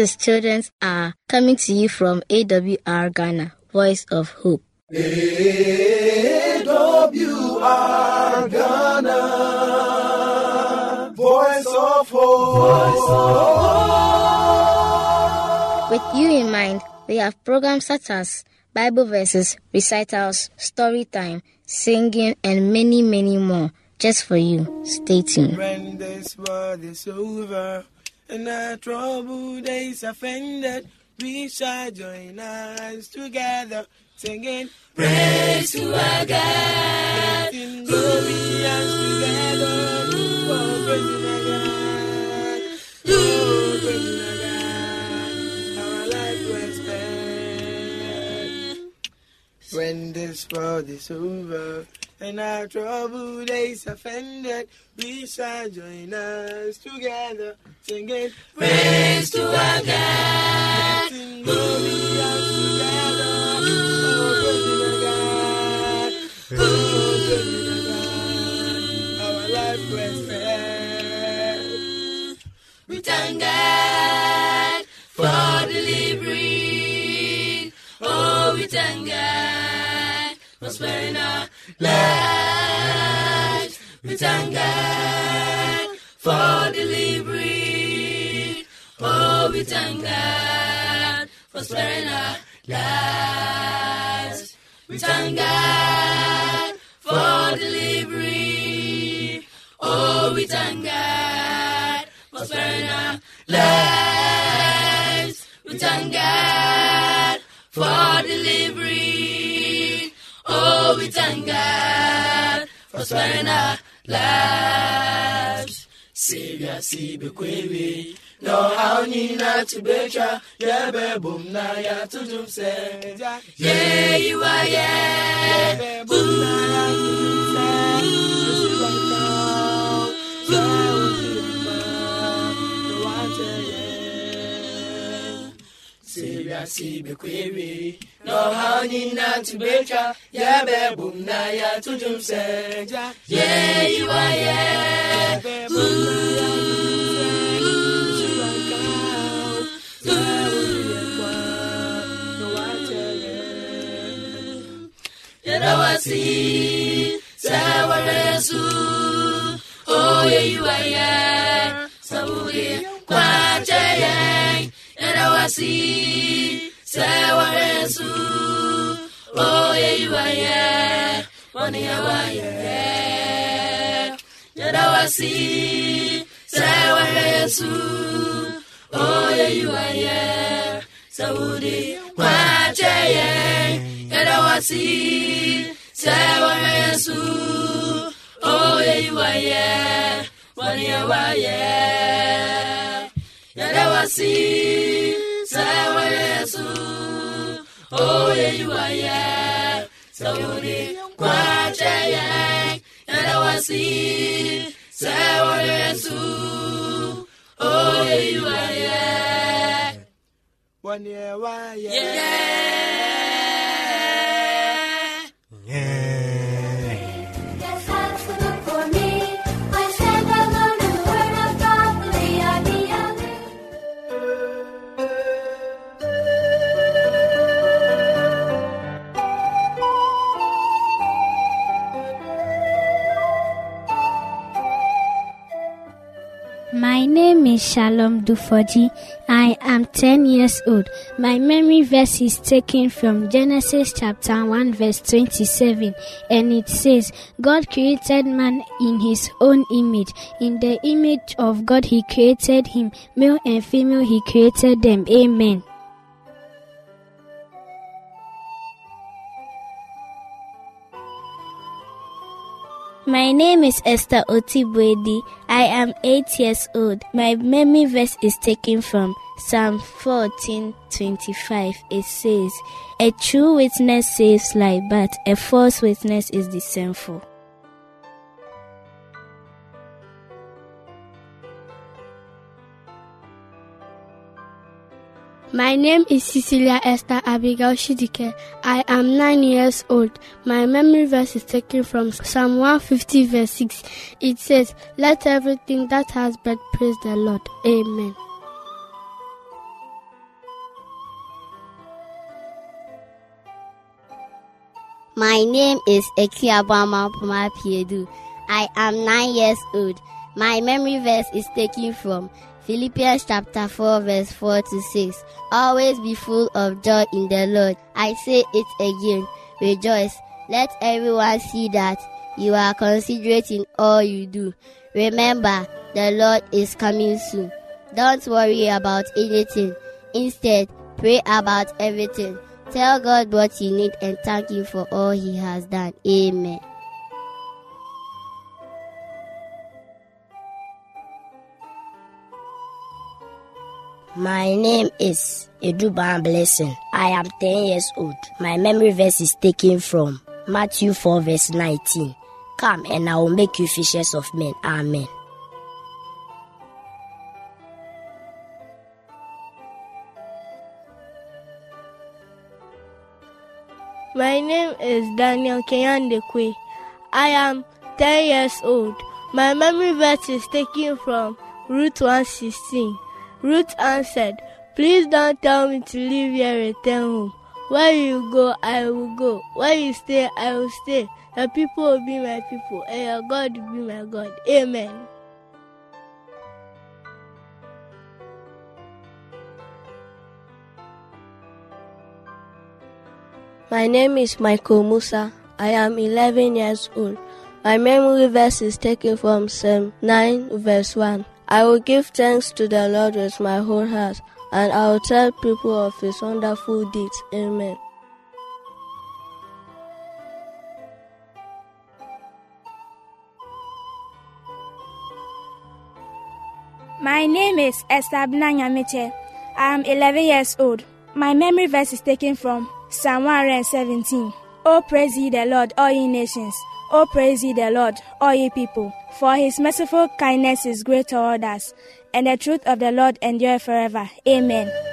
Is Children's Hour coming to you from AWR Ghana, Voice of Hope. AWR Ghana, Voice of Hope. Voice of hope. With you in mind, we have programs such as Bible verses, recitals, story time, singing, and many, many more just for you. Stay tuned. When this world is over and our troubled days have ended, we shall join us together singing praise to our God. Lifting glorious together. Oh, praise our God. Oh, praise our God. Our life was spent. When this world is over and our troubled days have ended, we shall join us together, singing praise to our God. Oh, praise God, oh, praise God, our. We thank God for. Oh, we thank God for sparing our lives. We thank God for delivery. Oh, we thank God for sparing our lives. We thank God for delivery. Oh, we thank God for sparing our lives. We thank God for delivery. For sparing our lives. See the query. No, how ni na to betra, yeah, bebum na ya to do say, yeah, you are, yeah, na ya Savior, see the query. No, how ni na to betra, yeah, bebum na ya say, yeah, you are, yeah, ya do Yadawasi, Yadawasi, Sawaresu, Oh, yeah, you are, yeah, Sabuye, Kwachaye, Yadawasi, Sawaresu, Oh, yeah, you are, yeah, Wani Awaye, Yadawasi, Sawaresu, Oh, yeah, you are, yeah, Saudi, Kwachaye, Yadawasi, Sawaresu, Oh, yeah, you are, yeah, Wani Awaye, yeah. My Shalom Dufoji. I am 10 years old. My memory verse is taken from Genesis chapter 1 verse 27 and it says, God created man in his own image. In the image of God he created him. Male and female he created them. Amen. My name is Esther Otibwedi. I am 8 years old. My memory verse is taken from Psalm 14:25. It says, "A true witness saves life, but a false witness is deceitful." My name is Cecilia Esther Abigail Shidike. I am nine years old. My memory verse is taken from Psalm 150, verse 6. It says, Let everything that has breath praise the Lord. Amen. My name is Ekiabama Puma Piedu. I am nine years old. My memory verse is taken from Philippians chapter 4 verse 4 to 6. Always be full of joy in the Lord. I say it again. Rejoice. Let everyone see that you are considerate in all you do. Remember, the Lord is coming soon. Don't worry about anything. Instead, pray about everything. Tell God what you need and thank Him for all He has done. Amen. My name is Eduban Blessing. I am 10 years old. My memory verse is taken from Matthew 4 verse 19. Come and I will make you fishers of men. Amen. My name is Daniel Kenyandekwe. I am 10 years old. My memory verse is taken from Ruth 116. Ruth answered, Please don't tell me to leave here and return home. Where you go, I will go. Where you stay, I will stay. The people will be my people, and your God will be my God. Amen. My name is Michael Musa. I am 11 years old. My memory verse is taken from Psalm 9, verse 1. I will give thanks to the Lord with my whole heart, and I will tell people of his wonderful deeds. Amen. My name is Esther Binanyamiche. I am 11 years old. My memory verse is taken from Psalm 117. Oh, praise ye the Lord, all ye nations. Oh, praise ye the Lord, all ye people. For his merciful kindness is great toward us, and the truth of the Lord endure forever. Amen.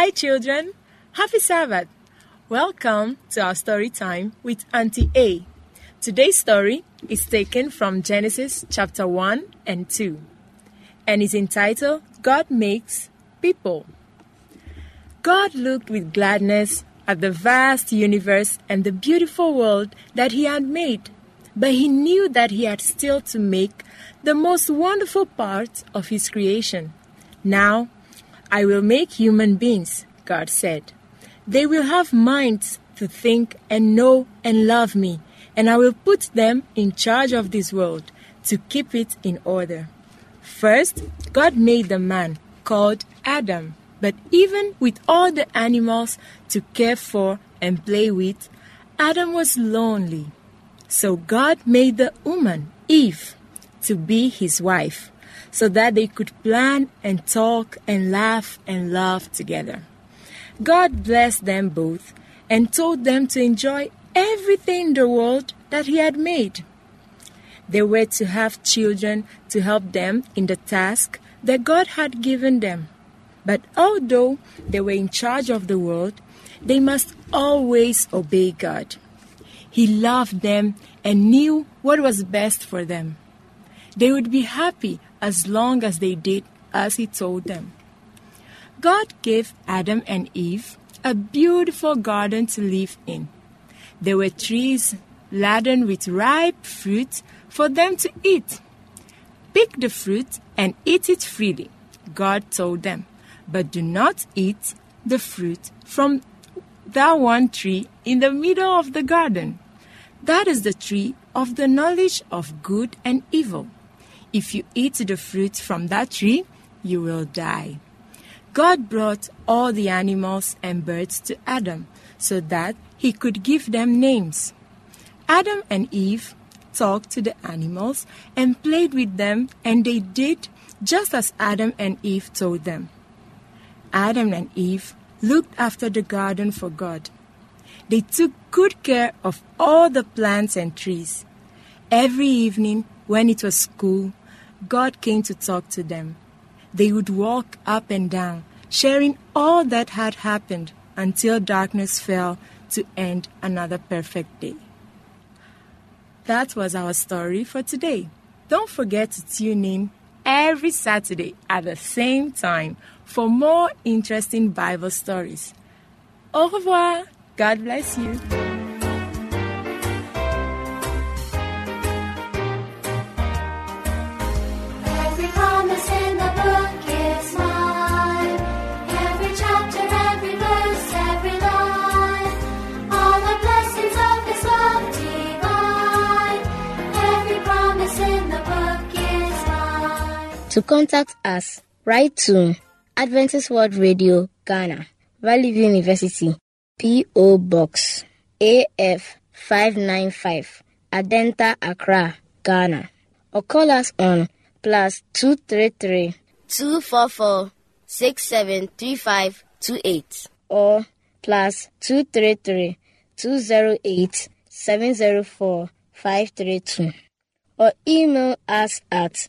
Hi, children. Happy Sabbath. Welcome to our story time with Auntie A. Today's story is taken from Genesis chapter 1 and 2 and is entitled God Makes People. God looked with gladness at the vast universe and the beautiful world that He had made, but He knew that He had still to make the most wonderful part of His creation. Now, I will make human beings, God said. They will have minds to think and know and love me, and I will put them in charge of this world to keep it in order. First, God made the man called Adam, but even with all the animals to care for and play with, Adam was lonely. So God made the woman, Eve, to be his wife so that they could plan and talk and laugh and love together. God blessed them both and told them to enjoy everything in the world that He had made. They were to have children to help them in the task that God had given them. But although they were in charge of the world, they must always obey God. He loved them and knew what was best for them. They would be happy as long as they did as he told them. God gave Adam and Eve a beautiful garden to live in. There were trees laden with ripe fruit for them to eat. Pick the fruit and eat it freely, God told them, but do not eat the fruit from that one tree in the middle of the garden. That is the tree of the knowledge of good and evil. If you eat the fruit from that tree, you will die. God brought all the animals and birds to Adam so that he could give them names. Adam and Eve talked to the animals and played with them, and they did just as Adam and Eve told them. Adam and Eve looked after the garden for God. They took good care of all the plants and trees. Every evening, when it was cool, God came to talk to them. They would walk up and down, sharing all that had happened until darkness fell to end another perfect day. That was our story for today. Don't forget to tune in every Saturday at the same time for more interesting Bible stories. Au revoir. God bless you. To contact us, write to Adventist World Radio, Ghana, Valley View University, P.O. Box, AF 595, Adenta, Accra, Ghana. Or call us on plus 233 244 673528 or plus 233 208 704 532 or email us at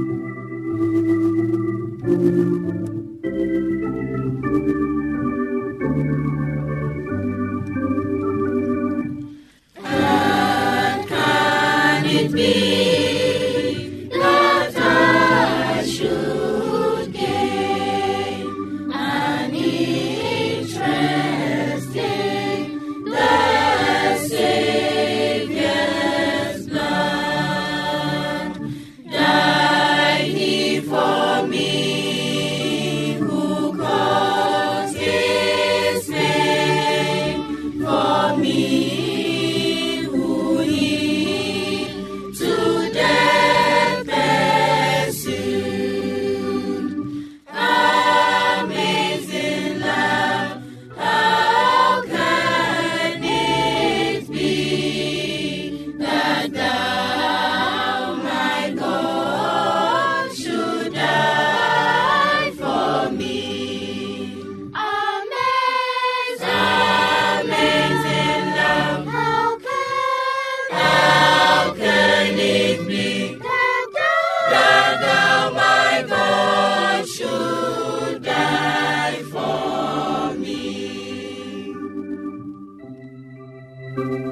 Thank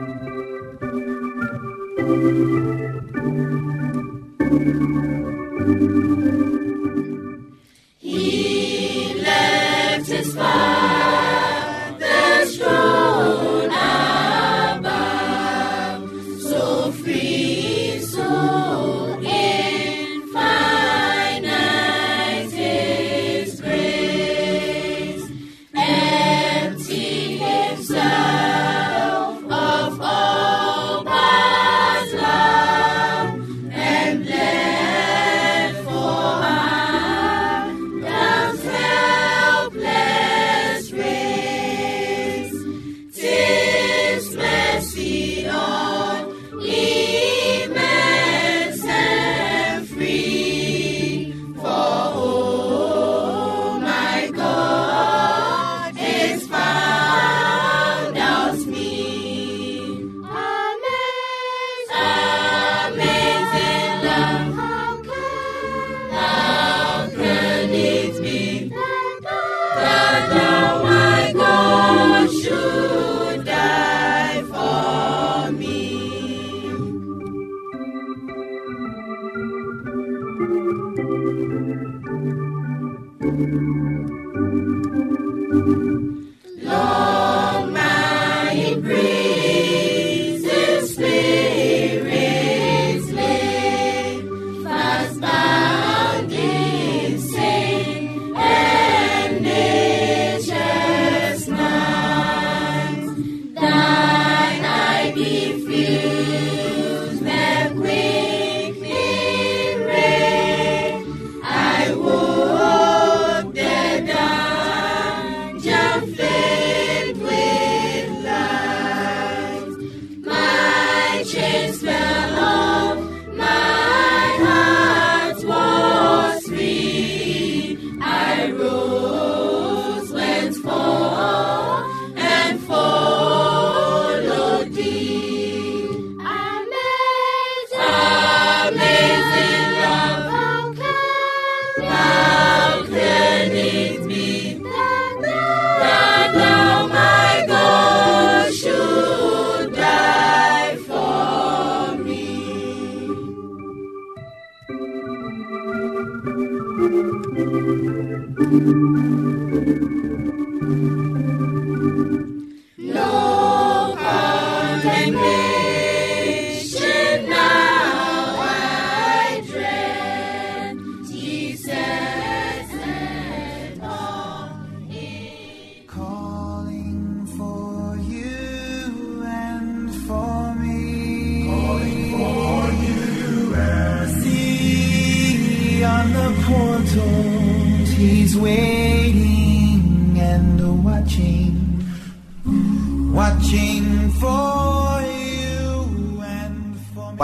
you.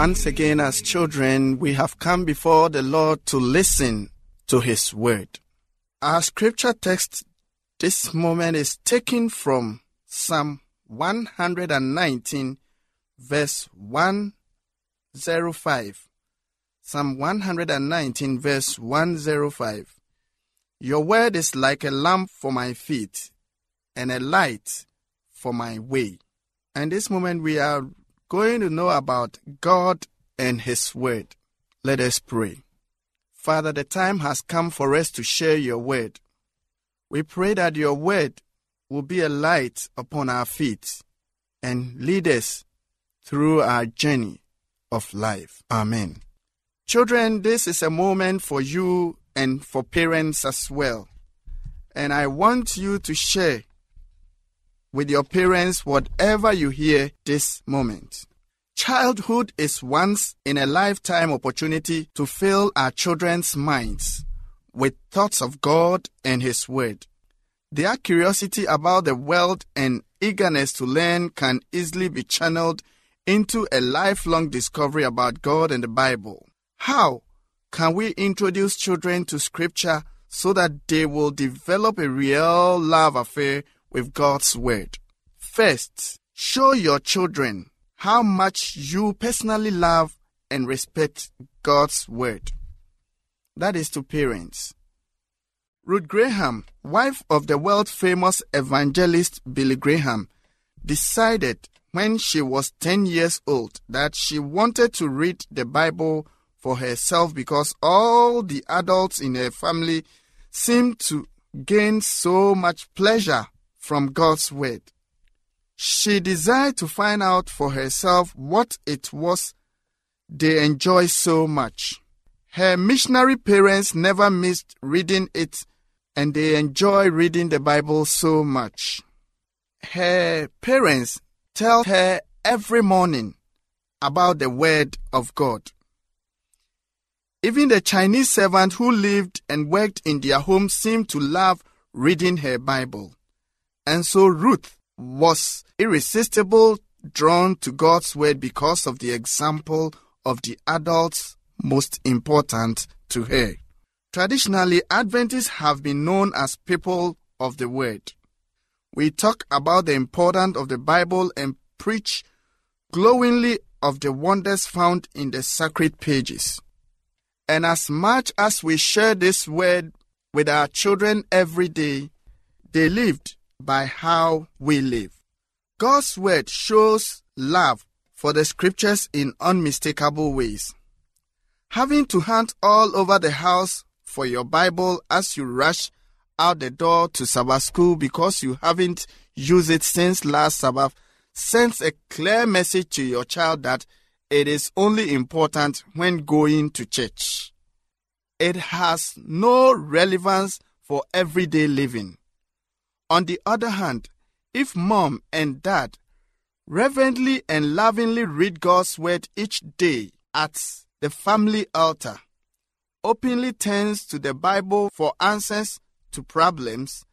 Once again, as children, we have come before the Lord to listen to His word. Our scripture text this moment is taken from Psalm 119, verse 105. Psalm 119, verse 105. Your word is like a lamp for my feet and a light for my way. And this moment we are going to know about God and His Word. Let us pray. Father, the time has come for us to share your word. We pray that your word will be a light upon our feet and lead us through our journey of life. Amen. Children, this is a moment for you and for parents as well. And I want you to share with your parents whatever you hear this moment. Childhood is once in a lifetime opportunity to fill our children's minds with thoughts of God and His Word. Their curiosity about the world and eagerness to learn can easily be channeled into a lifelong discovery about God and the Bible. How can we introduce children to Scripture so that they will develop a real love affair with God's Word? First, show your children how much you personally love and respect God's Word. That is to parents. Ruth Graham, wife of the world famous evangelist Billy Graham, decided when she was 10 years old that she wanted to read the Bible for herself because all the adults in her family seemed to gain so much pleasure from God's Word. She desired to find out for herself what it was they enjoy so much. Her missionary parents never missed reading it and they enjoy reading the Bible so much. Her parents tell her every morning about the Word of God. Even the Chinese servant who lived and worked in their home seemed to love reading her Bible. And so Ruth was irresistible drawn to God's Word because of the example of the adults most important to her. Traditionally, Adventists have been known as people of the Word. We talk about the importance of the Bible and preach glowingly of the wonders found in the sacred pages. And as much as we share this word with our children every day, they lived by how we live. God's word shows love for the scriptures in unmistakable ways. Having to hunt all over the house for your Bible as you rush out the door to Sabbath school because you haven't used it since last Sabbath sends a clear message to your child that it is only important when going to church. It has no relevance for everyday living. On the other hand, if mom and dad reverently and lovingly read God's word each day at the family altar, openly turns to the Bible for answers to problems,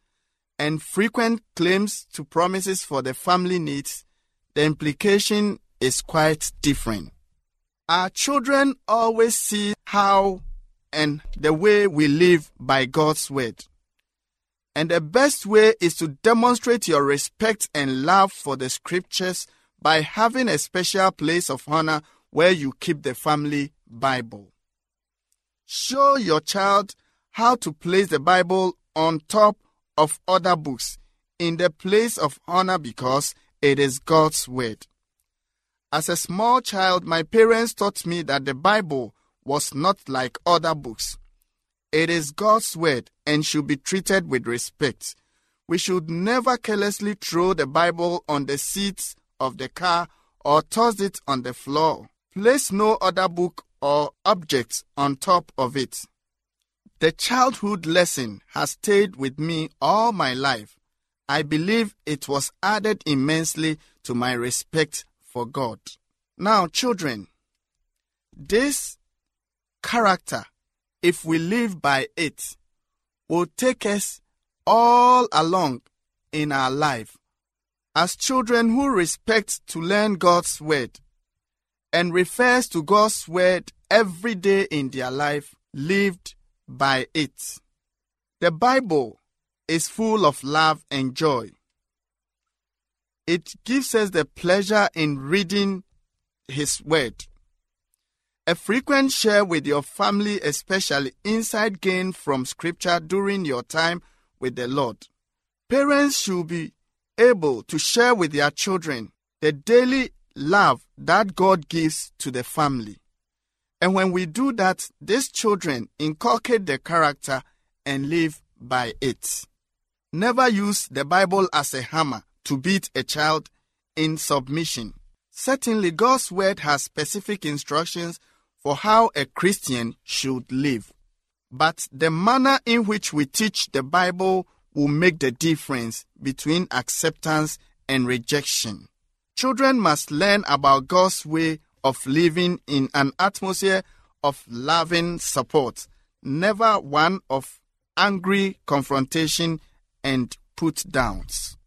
and frequent claims to promises for the family needs, the implication is quite different. Our children always see how and the way we live by God's word. And the best way is to demonstrate your respect and love for the scriptures by having a special place of honor where you keep the family Bible. Show your child how to place the Bible on top of other books in the place of honor because it is God's word. As a small child, my parents taught me that the Bible was not like other books. It is God's word and should be treated with respect. We should never carelessly throw the Bible on the seats of the car or toss it on the floor. Place no other book or object on top of it. The childhood lesson has stayed with me all my life. I believe it was added immensely to my respect for God. Now, children, this character, if we live by it, will take us all along in our life as children who respect to learn God's word and refers to God's word every day in their life lived by it. The Bible is full of love and joy. It gives us the pleasure in reading His Word. A frequent share with your family, especially insight gained from Scripture during your time with the Lord. Parents should be able to share with their children the daily love that God gives to the family. And when we do that, these children inculcate the character and live by it. Never use the Bible as a hammer to beat a child in submission. Certainly, God's Word has specific instructions for how a Christian should live. But the manner in which we teach the Bible will make the difference between acceptance and rejection. Children must learn about God's way of living in an atmosphere of loving support, never one of angry confrontation and put downs.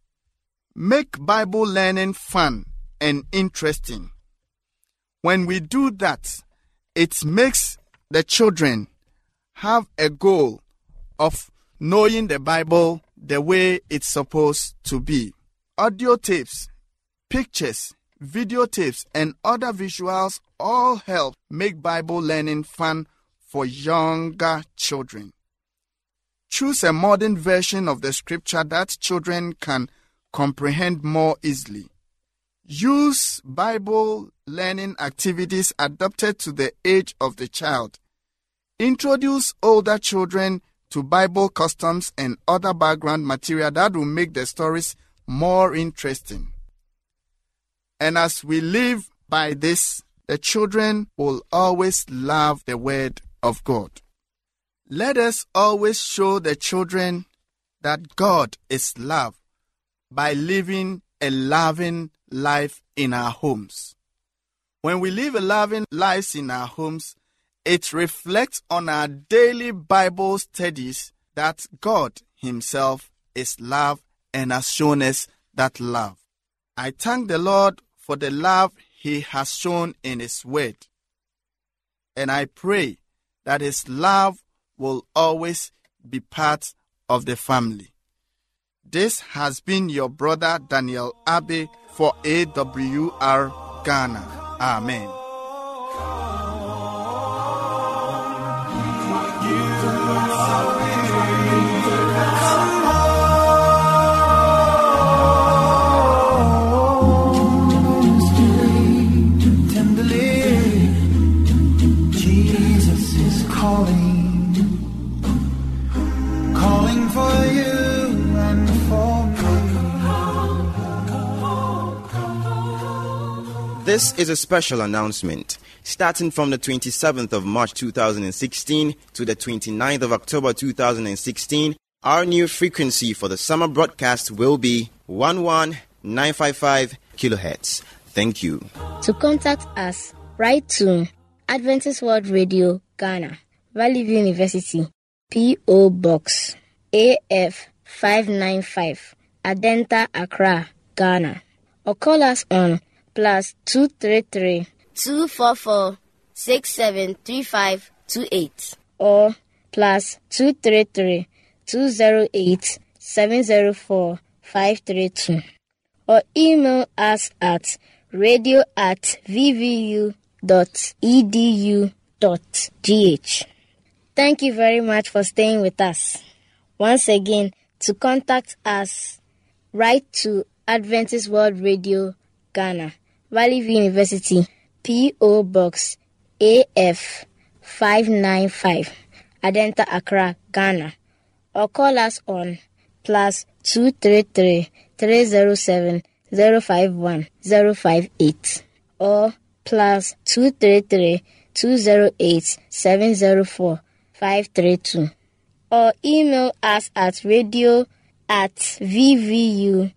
Make Bible learning fun and interesting. When we do that, it makes the children have a goal of knowing the Bible the way it's supposed to be. Audio tapes, pictures, videotapes, and other visuals all help make Bible learning fun for younger children. Choose a modern version of the scripture that children can comprehend more easily. Use Bible learning activities adapted to the age of the child. Introduce older children to Bible customs and other background material that will make the stories more interesting. And as we live by this, the children will always love the Word of God. Let us always show the children that God is love by living a loving life in our homes. When we live a loving life in our homes, it reflects on our daily Bible studies that God Himself is love and has shown us that love. I thank the Lord for the love He has shown in His Word. And I pray that His love will always be part of the family. This has been your brother Daniel Abbey for AWR Ghana. Amen. This is a special announcement. Starting from the 27th of March 2016 to the 29th of October 2016, our new frequency for the summer broadcast will be 11955 kilohertz. Thank you. To contact us, write to Adventist World Radio, Ghana, Valley View University, P.O. Box, AF 595, Adenta, Accra, Ghana. Or call us on plus 233 244 673528 or plus 233 208 704 532 or email us at radio at vvu.edu.gh. Thank you very much for staying with us. Once again, to contact us, write to Adventist World Radio, Ghana, Valley View University, P.O. Box AF 595, Adenta Accra, Ghana. Or call us on plus 233 307 051 058 or plus 233 208 704 532 or email us at radio at vvu.edu.gh.